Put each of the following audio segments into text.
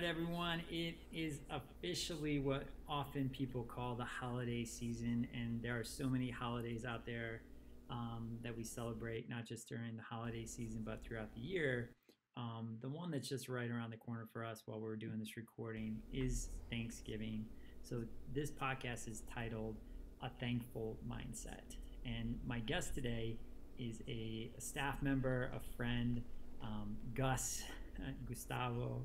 right, everyone. It is officially what often people call the holiday season, and there are so many holidays out there um, that we celebrate, not just during the holiday season, but throughout the year. Um, the one that's just right around the corner for us while we're doing this recording is Thanksgiving. So, this podcast is titled A Thankful Mindset. And my guest today is a, staff member, a friend, um, Gus, Gustavo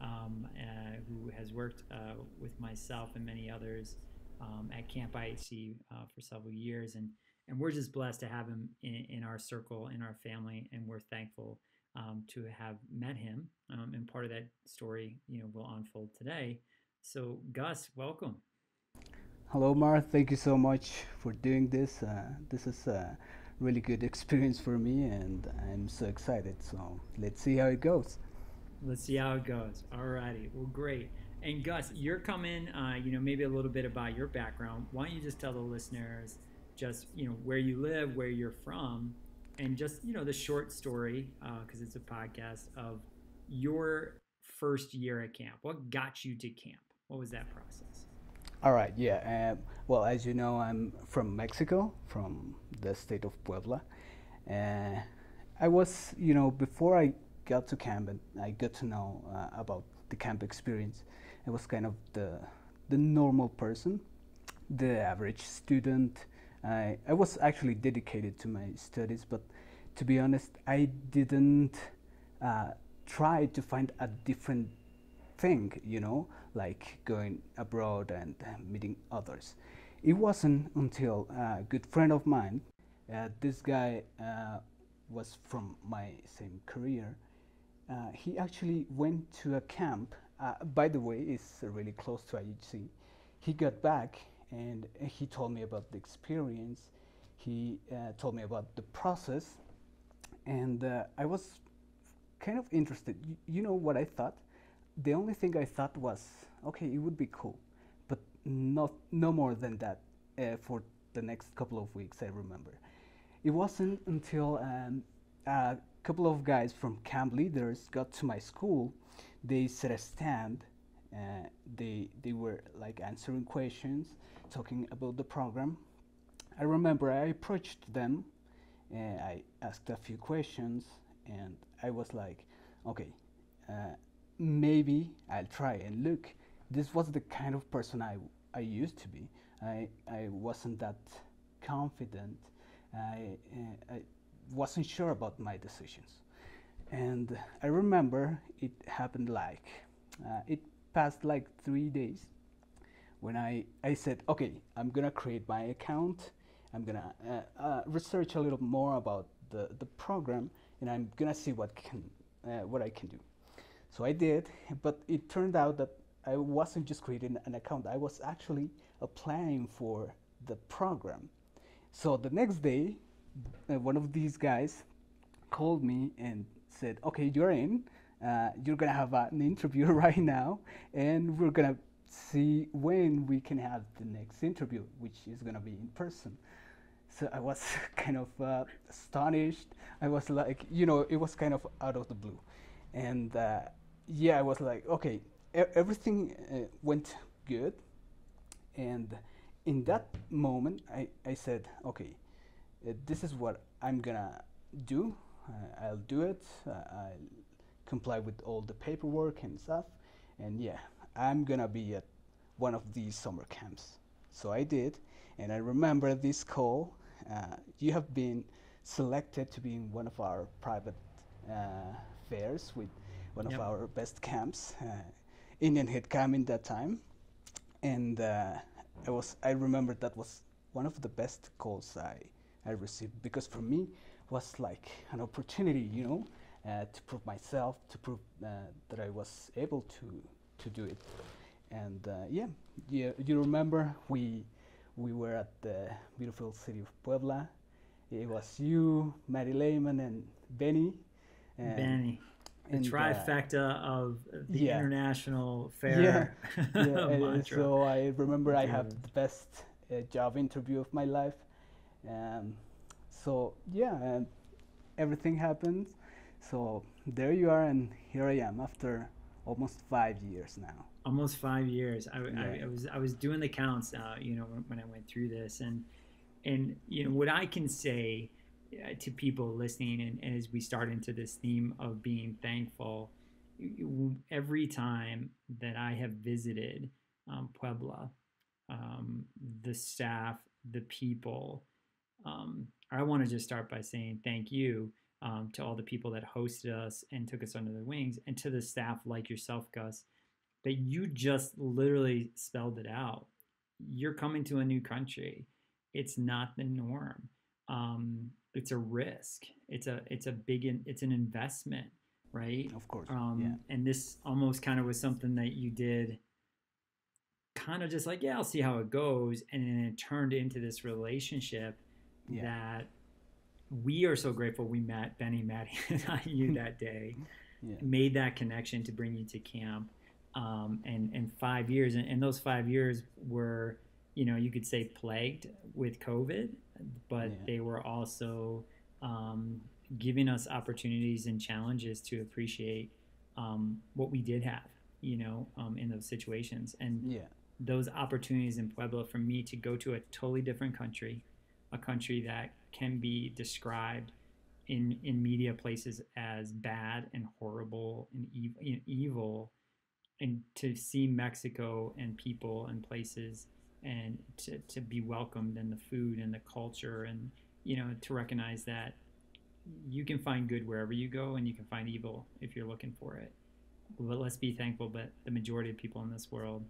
um, uh, who has worked uh, with myself and many others um, at Camp IHC uh, for several years. And, and we're just blessed to have him in, in our circle, in our family, and we're thankful um, to have met him. Um, and part of that story, you know, will unfold today. So, Gus, welcome. Hello, Mar. Thank you so much for doing this. Uh, this is a really good experience for me, and I'm so excited. So, let's see how it goes. Let's see how it goes. All righty. Well, great. And Gus, you're coming, uh, you know, maybe a little bit about your background. Why don't you just tell the listeners just, you know, where you live, where you're from, and just, you know, the short story, because uh, it's a podcast of your first year at camp. What got you to camp? What was that process? All right, yeah. Uh, well, as you know, I'm from Mexico, from the state of Puebla. Uh, I was, you know, before I got to camp and I got to know uh, about the camp experience. I was kind of the the normal person, the average student. I I was actually dedicated to my studies, but to be honest, I didn't uh, try to find a different thing, you know, like going abroad and meeting others. It wasn't until a good friend of mine, uh, this guy uh, was from my same career, he actually went to a camp. Uh, by the way, it's really close to IHC. He got back and he told me about the experience. He uh, told me about the process, and uh, I was kind of interested. You, you know what I thought? The only thing I thought was, okay, it would be cool, but not no more than that uh, for the next couple of weeks. I remember. It wasn't until um, couple of guys from camp leaders got to my school. They set a stand. Uh, they they were like answering questions, talking about the program. I remember I approached them. and I asked a few questions, and I was like, okay, uh, maybe I'll try and look. This was the kind of person I I used to be. I I wasn't that confident. I, uh, I wasn't sure about my decisions. And I remember it happened like, uh, it passed like three days when I, I said, okay, I'm gonna create my account, I'm gonna uh, uh, research a little more about the, the program, and I'm gonna see what, can, uh, what I can do. So I did, but it turned out that I wasn't just creating an account, I was actually applying for the program. So the next day, uh, one of these guys called me and said, "Okay, you're in. Uh, you're gonna have an interview right now, and we're gonna see when we can have the next interview, which is gonna be in person." So I was kind of uh, astonished. I was like, you know, it was kind of out of the blue, and uh, yeah, I was like, okay, e- everything uh, went good, and in that moment, I, I said, okay, this is what I'm gonna do. Uh, I'll do it. Uh, I'll comply with all the paperwork and stuff. And yeah, I'm gonna be at one of these summer camps. So I did, and I remember this call. Uh, you have been selected to be in one of our private uh, fairs with one yep. of our best camps, uh, Indian Head Camp in that time. And I was, I remember that was one of the best calls I I received because for me was like an opportunity, you know, uh, to prove myself, to prove uh, that I was able to to do it. And uh, yeah, yeah, you remember we we were at the beautiful city of Puebla. It was you, Maddie Lehman, and Benny. And Benny. The and, uh, trifecta of the yeah. international fair. Yeah, yeah so I remember I have the best uh, job interview of my life um, so yeah, everything happens. So there you are, and here I am after almost five years now. Almost five years. I, Yeah. I, I was I was doing the counts, uh, you know, when, when I went through this, and and you know what I can say uh, to people listening, and, and as we start into this theme of being thankful, every time that I have visited um, Puebla, um, the staff, the people, um, I want to just start by saying thank you um, to all the people that hosted us and took us under their wings, and to the staff like yourself, Gus, that you just literally spelled it out. You're coming to a new country. It's not the norm. Um, it's a risk. It's a it's a big in, it's an investment, right? Of course. Um, yeah. And this almost kind of was something that you did kind of just like, yeah, I'll see how it goes. And then it turned into this relationship Yeah. that we are so grateful we met Benny, Maddie, and I, you that day, Yeah. made that connection to bring you to camp. Um, and, and five years, and, and those five years were, you know, you could say plagued with COVID, but Yeah. they were also um, giving us opportunities and challenges to appreciate um, what we did have, you know, um, in those situations. And Yeah. those opportunities in Puebla for me to go to a totally different country, a country that can be described in in media places as bad and horrible and evil, and to see Mexico and people and places and to, to be welcomed and the food and the culture and you know to recognize that you can find good wherever you go and you can find evil if you're looking for it. But let's be thankful that the majority of people in this world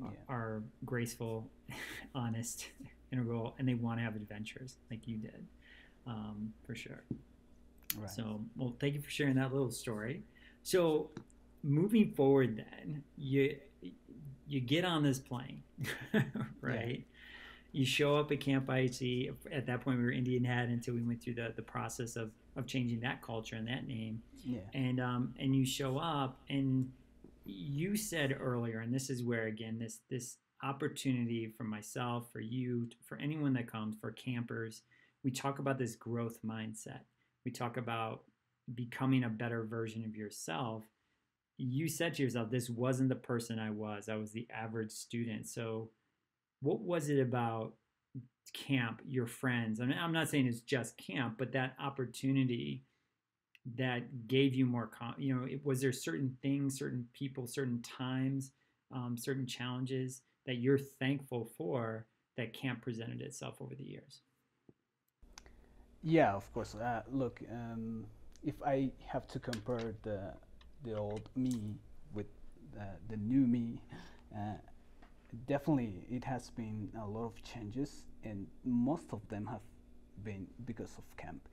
Yeah. are graceful, honest, integral, and they want to have adventures like you did, um, for sure. Right. So, well, thank you for sharing that little story. So, moving forward, then you you get on this plane, right? You show up at Camp IHC. At that point, we were Indian Head until we went through the the process of of changing that culture and that name yeah. and um, and you show up and you said earlier and this is where again this this opportunity for myself for you for anyone that comes for campers we talk about this growth mindset. We talk about becoming a better version of yourself. You said to yourself this wasn't the person i was. I was the average student. So what was it about camp your friends? I mean, i'm not saying it's just camp but that opportunity that gave you more com- you know it, was there certain things certain people certain times um, certain challenges that you're thankful for that camp presented itself over the years Yeah, of course. Uh, look, um, if I have to compare the the old me with the, the new me, uh, definitely it has been a lot of changes, and most of them have been because of camp.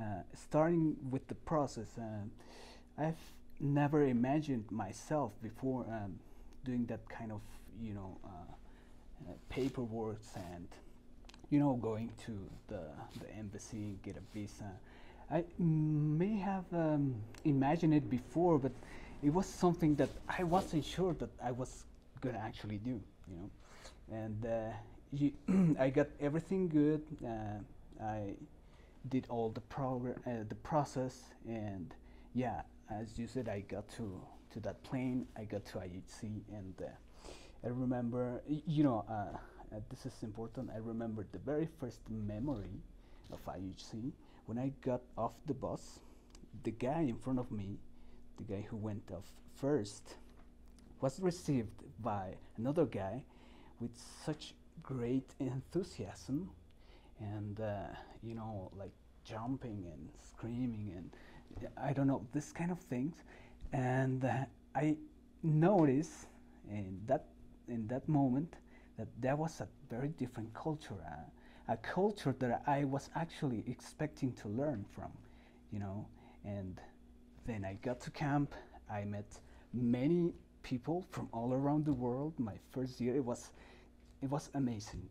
Uh, starting with the process, uh, I've never imagined myself before um, doing that kind of you know uh, uh, paperwork and you know, going to the, the embassy, get a visa. I may have um, imagined it before, but it was something that I wasn't sure that I was gonna actually do, you know. And uh, I got everything good. Uh, I did all the progr- uh, the process, and yeah, as you said, I got to to that plane. I got to IHC, and uh, I remember, you know, uh, uh, this is important. I remember the very first memory of IHC when I got off the bus. The guy in front of me, the guy who went off first, was received by another guy with such great enthusiasm and, uh, you know, like jumping and screaming and I don't know, this kind of things. And uh, I noticed in that in that moment that there was a very different culture, uh, a culture that I was actually expecting to learn from, you know. And then I got to camp. I met many people from all around the world. My first year, it was it was amazing.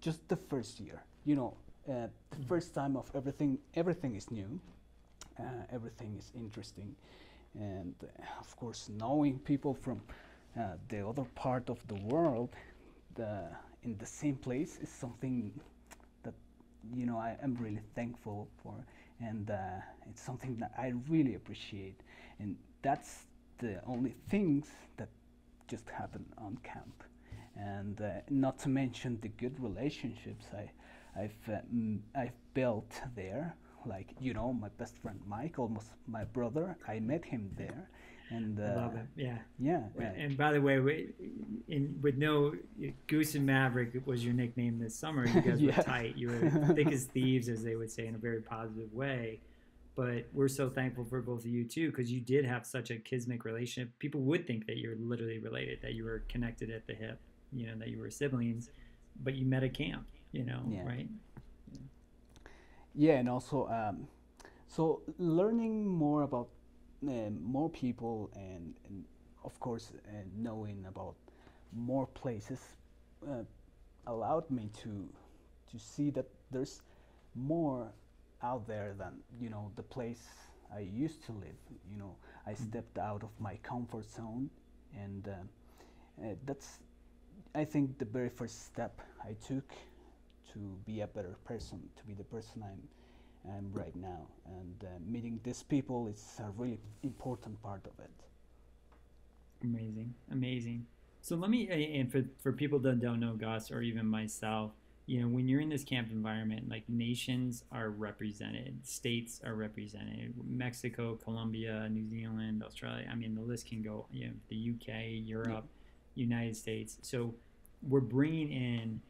Just the first year, you know, uh, the first time of everything. Everything is new. Uh, everything is interesting, and uh, of course, knowing people from uh, the other part of the world, the in the same place is something that you know I am really thankful for, and uh, it's something that I really appreciate, and that's the only things that just happen on camp, and uh, not to mention the good relationships I, I've uh, I've built there. Like you know, my best friend Mike, almost my brother. I met him there, and uh, Love it. Yeah. yeah, And by the way, we- in with no Goose and Maverick was your nickname this summer. You guys Yeah. were tight. You were thick as thieves, as they would say, in a very positive way. But we're so thankful for both of you too, because you did have such a kismic relationship. People would think that you're literally related, that you were connected at the hip, you know, that you were siblings, but you met at camp, you know, Yeah. right? yeah, and also um, so learning more about um, more people and, and of course uh, knowing about more places uh, allowed me to to see that there's more out there than you know the place I used to live. You know, I stepped out of my comfort zone, and um, uh, that's I think the very first step I took to be a better person, to be the person I'm am right now. And uh, meeting these people is a really important part of it. Amazing, amazing. So let me, and for for people that don't know Gus or even myself, you know, when you're in this camp environment, like nations are represented, states are represented, Mexico, Colombia, New Zealand, Australia. I mean, the list can go. You know, the UK, Europe, United States. So we're bringing in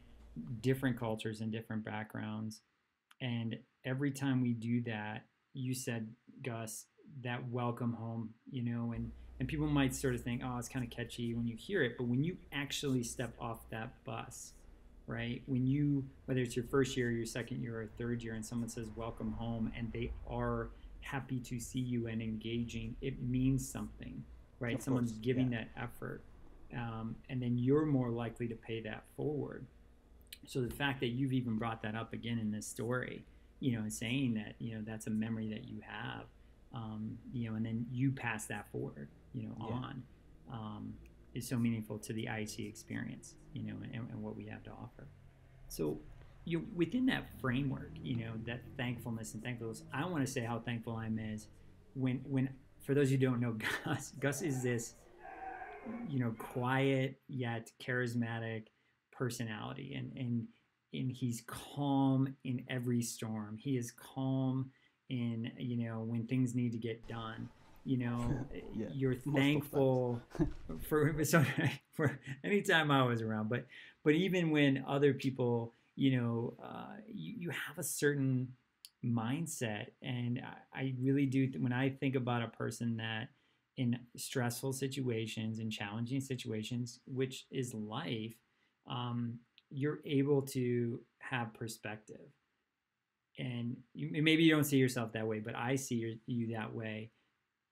different cultures and different backgrounds, and every time we do that, you said, Gus, that welcome home, you know, and and people might sort of think, oh, it's kind of catchy when you hear it, but when you actually step off that bus, right? When you, whether it's your first year, your second year, or third year, and someone says welcome home, and they are happy to see you and engaging, it means something, right? Of Someone's course, giving yeah. that effort, um, and then you're more likely to pay that forward. So the fact that you've even brought that up again in this story, you know, and saying that, you know, that's a memory that you have, um, you know, and then you pass that forward, you know, Yeah. on, um, is so meaningful to the IHC experience, you know, and, and what we have to offer. So, you know, within that framework, you know, that thankfulness and thankfulness. I want to say how thankful I'm is when when for those who don't know Gus, Gus is this, you know, quiet yet charismatic personality, and and and he's calm in every storm. He is calm in you know when things need to get done. You know, Yeah, you're thankful for so for any time I was around, but but even when other people, you know, uh, you, you have a certain mindset, and I, I really do. When I think about a person that in stressful situations and challenging situations, which is life, um, you're able to have perspective. And you, maybe you don't see yourself that way, but I see your, you that way.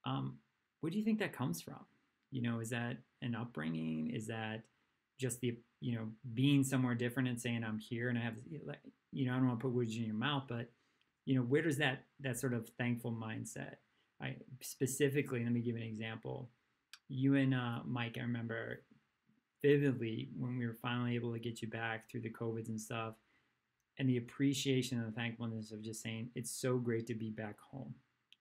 Um, where do you think that comes from? You know, is that an upbringing? Is that just the you know being somewhere different and saying I'm here and I have you know I don't want to put words in your mouth, but you know where does that that sort of thankful mindset? I specifically let me give an example. You and uh, Mike, I remember vividly when we were finally able to get you back through the covids and stuff, and the appreciation and the thankfulness of just saying it's so great to be back home.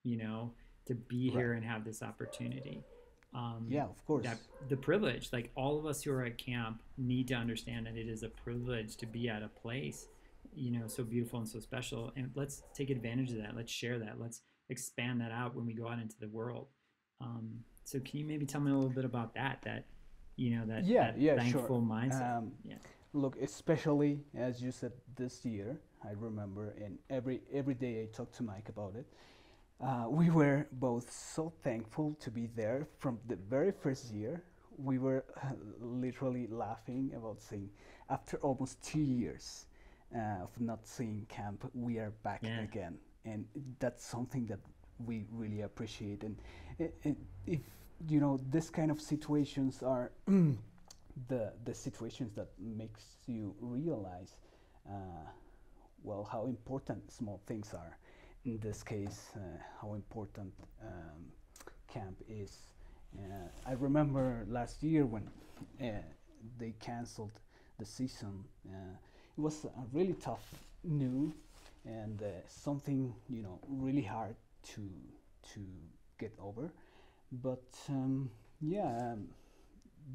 You know, to be Right. here and have this opportunity. Um, Yeah, of course. that the privilege like all of us who are at camp need to understand that it is a privilege to be at a place you know so beautiful and so special and let's take advantage of that let's share that let's expand that out when we go out into the world um, so can you maybe tell me a little bit about that that you know that, Yeah, that yeah, thankful sure. mindset Um, yeah Look, especially as you said this year, I remember, and every every day I talk to Mike about it. Uh, we were both so thankful to be there from the very first year. We were uh, literally laughing about saying, after almost two years uh, of not seeing camp, we are back Yeah. again, and that's something that we really appreciate. And if you know, this kind of situations are the the situations that makes you realize uh, well how important small things are. In this case uh, how important um, camp is. Uh, I remember last year when uh, they canceled the season uh, it was a really tough news and something you know really hard to to get over but um, yeah, um,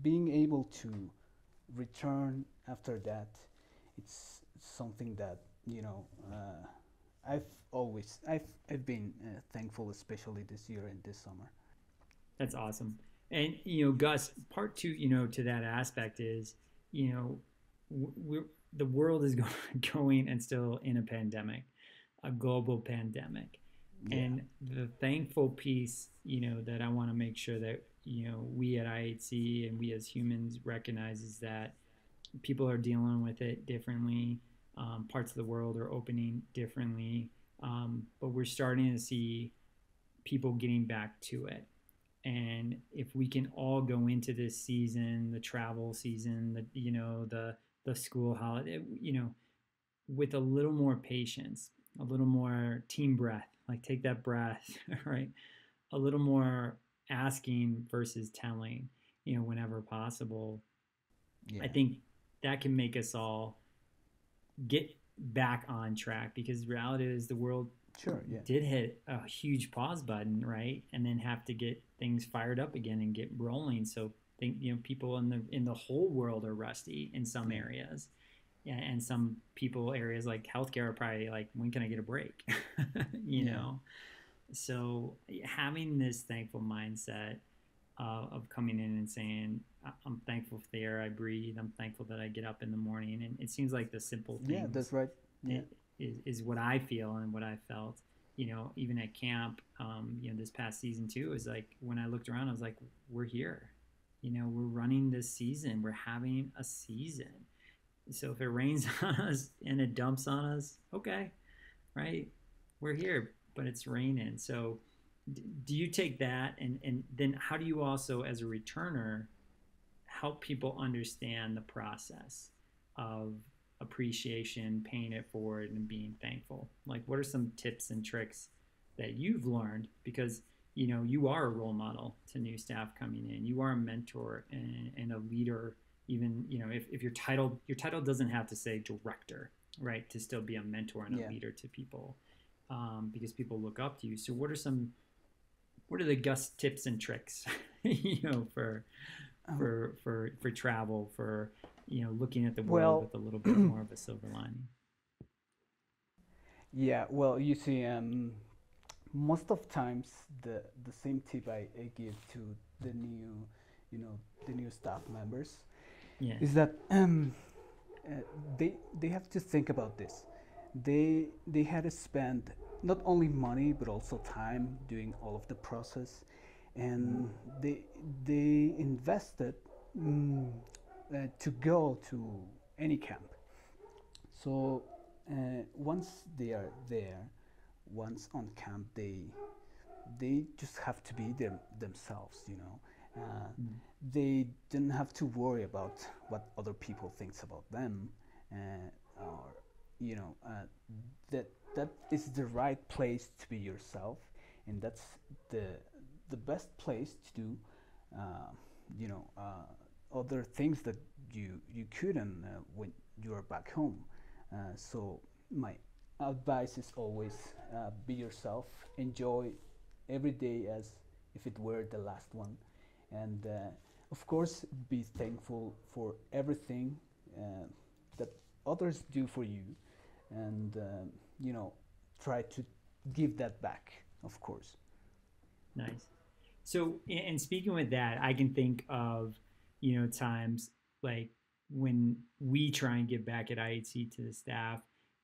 being able to return after that, it's something that you know uh, I've always I've I've been uh, thankful, especially this year and this summer. That's awesome. And you know, Gus, part two, you know, to that aspect is, you know, we're the world is going and still in a pandemic, a global pandemic. And the thankful piece, you know, that I want to make sure that, you know, we at IHC and we as humans recognize is that people are dealing with it differently. Um, parts of the world are opening differently. Um, but we're starting to see people getting back to it. And if we can all go into this season, the travel season, the you know the the school holiday, you know, with a little more patience, a little more team breath, like take that breath, right? A little more asking versus telling, you know, whenever possible. Yeah. I think that can make us all get back on track because reality is the world sure, yeah. did hit a huge pause button, right? And then have to get things fired up again and get rolling. So think you know people in the in the whole world are rusty in some areas and some people areas like healthcare are probably like when can i get a break? You yeah. know? So having this thankful mindset uh, of coming in and saying i'm thankful for the air i breathe. I'm thankful that i get up in the morning. And it seems like the simple thing yeah that's right. yeah. is, is what i feel and what i felt. You know even at camp um, you know this past season too is like when i looked around i was like we're here. You know, we're running this season, we're having a season. So if it rains on us and it dumps on us, okay, right? We're here, but it's raining. So do you take that and, and then how do you also, as a returner, help people understand the process of appreciation, paying it forward, and being thankful? Like, what are some tips and tricks that you've learned? Because you know you are a role model to new staff coming in you are a mentor and, and a leader even you know if, if your title your title doesn't have to say director right to still be a mentor and a yeah. leader to people um, because people look up to you so what are some what are the gus tips and tricks you know for um, for for for travel for you know looking at the world well, with a little bit more of a silver lining yeah well you see um most of times the the same tip I, I give to the new you know the new staff members yeah. is that um, uh, they they have to think about this. They they had to spend not only money but also time doing all of the process. And they they invested mm, uh, to go to any camp. So uh, once they are there once on camp they they just have to be them themselves you know uh, mm. they didn't have to worry about what other people thinks about them uh, or you know uh, that that is the right place to be yourself and that's the the best place to do uh, you know uh, other things that you you couldn't uh, when you are back home so my advice is always uh, be yourself, enjoy every day as if it were the last one, and uh, of course be thankful for everything uh, that others do for you, and um, you know try to give that back, of course. Nice. So, and speaking with that, I can think of you know times like when we try and give back at IHC to the staff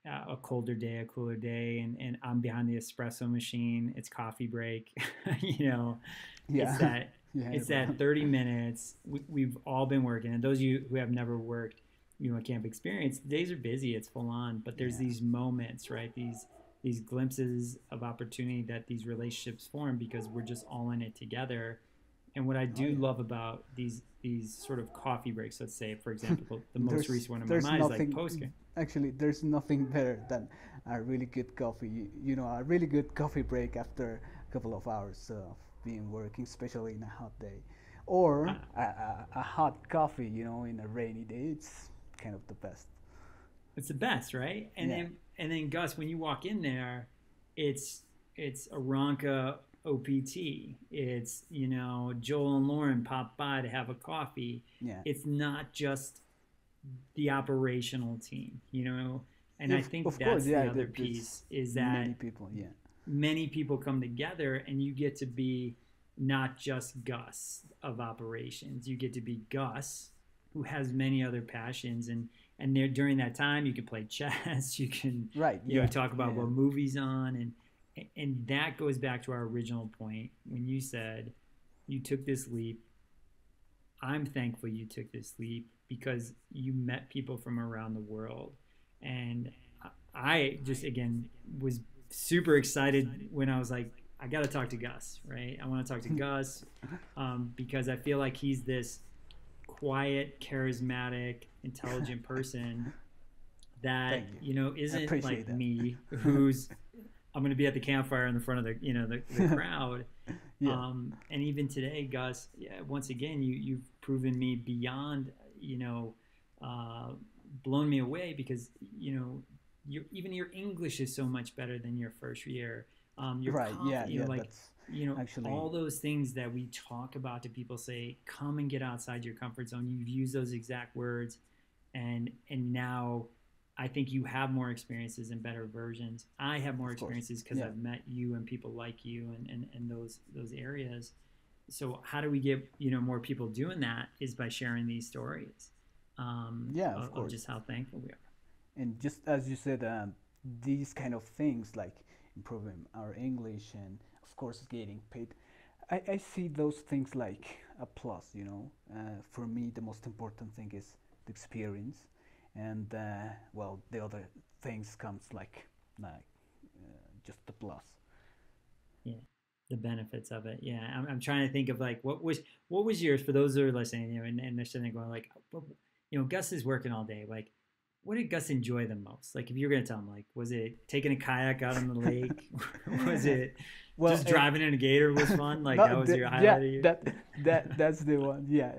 uh, a colder day, a cooler day, and, and I'm behind the espresso machine. It's coffee break, you know. Yeah. It's that yeah, it's that 30 minutes. We, have all been working, and those of you who have never worked, you know, a camp experience, days are busy. It's full on, but there's yeah. these moments, right? These these glimpses of opportunity that these relationships form because we're just all in it together. And what I do oh, yeah. love about these these sort of coffee breaks, let's say, for example, the most recent one in my mind nothing, is like post game actually there's nothing better than a really good coffee you, you, know a really good coffee break after a couple of hours of being working especially in a hot day or a, a, a, hot coffee you know in a rainy day it's kind of the best it's the best right and yeah. then and then gus when you walk in there it's it's aranca OPT. It's you know Joel and Lauren pop by to have a coffee. Yeah. It's not just the operational team, you know. And I think that's course, yeah, the other piece is that Many people, yeah. Many people come together and you get to be not just Gus of operations. You get to be Gus who has many other passions and and there during that time you can play chess, you can Right. you yeah. know talk about yeah. what movies on and and that goes back to our original point when you said you took this leap. I'm thankful you took this leap because you met people from around the world and I just again was super excited when I was like, I got to talk to Gus, right? I want to talk to Gus um, because I feel like he's this quiet, charismatic, intelligent person that you. you know isn't like that. me, who's I'm going to be at the campfire in the front of the you know the, the crowd. Yeah. Um, and even today, Gus, yeah, once again, you you've proven me beyond, you know, uh, blown me away because you know, your even your English is so much better than your first year. Um, your right. Yeah. you know, Yeah. like that's you know, actually- all those things that we talk about to people say, come and get outside your comfort zone. You've used those exact words, and and now. I think you have more experiences and better versions. I have more experiences because Yeah. I've met you and people like you and, and, and those those areas. So how do we get you know more people doing that? Is by sharing these stories. Um, Yeah, of of, course. just how thankful we are. And just as you said, um, these kind of things like improving our English and of course getting paid, I, I see those things like a plus. You know, uh, for me the most important thing is the experience, and uh, well the other things comes like like uh, just the plus. Yeah the benefits of it. Yeah, I'm, I'm trying to think of like what was what was yours for those that are listening, you know, and, and they're sitting there going like, you know, Gus is working all day. Like, what did Gus enjoy the most? Like, if you're gonna tell him, like, was it taking a kayak out on the lake? was it just uh, driving in a gator was fun? Like no, that was the- your yeah, highlight of your that that that's the one. Yeah,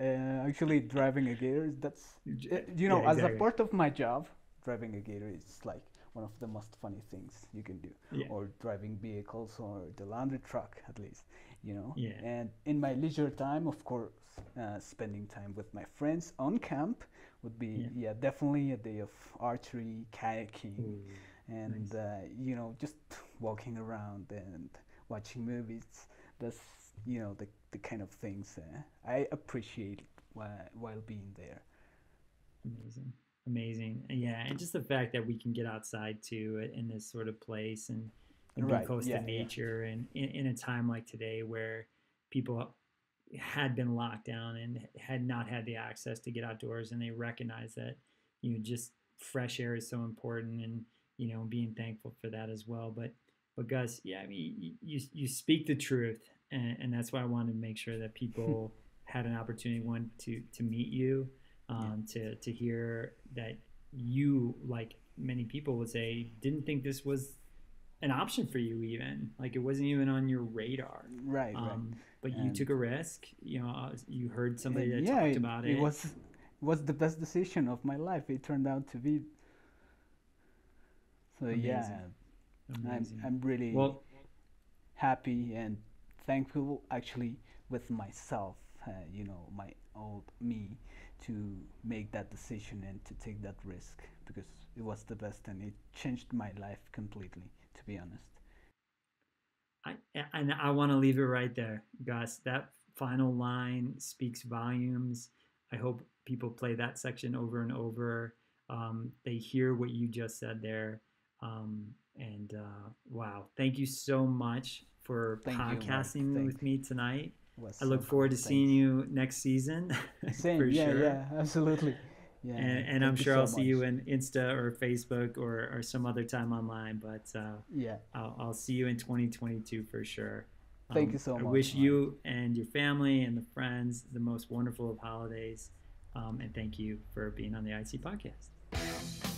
uh, actually driving a gator. is- That's uh, you know Yeah, as a part of my job, driving a gator is like one of the most funny things you can do. Yeah. Or driving vehicles or the laundry truck at least. You know. Yeah. And in my leisure time, of course, uh, spending time with my friends on camp would be Yeah. yeah, definitely a day of archery, kayaking Ooh, and Nice. uh, you know just walking around and watching movies that's you know the, the kind of things uh, i appreciate while, while being there Amazing. Amazing. Yeah. And just the fact that we can get outside too in this sort of place and, and Right, be close yeah, to yeah. nature and in, in a time like today where people had been locked down and had not had the access to get outdoors and they recognize that, you know, just fresh air is so important and, you know, being thankful for that as well. But, but Gus, yeah, I mean, you, you, speak the truth and, and that's why I wanted to make sure that people had an opportunity, one, to, to meet you um, to to hear that you, like many people would say, didn't think this was an option for you, even like it wasn't even on your radar. right right But you took a risk. You know, uh, you heard somebody that yeah talked about it it. was was the best decision of my life it turned out to be so yeah I'm, I'm really well, happy and thankful actually with myself uh, you know my old me to make that decision and to take that risk because it was the best and it changed my life completely to be honest I, and I want to leave it right there, Gus. That final line speaks volumes. I hope people play that section over and over. Um, they hear what you just said there. Um, and uh, wow, thank you so much for Thank podcasting Thank- with me tonight. I look so forward to cool. seeing Thanks. you next season. same yeah sure. yeah absolutely yeah And, and I'm sure so I'll see you in Insta or Facebook or, or some other time online. But uh, yeah I'll, I'll see you in 2022 for sure. Um, Thank you so I much, i wish you and your family and the friends the most wonderful of holidays. Um, and thank you for being on the IHC podcast.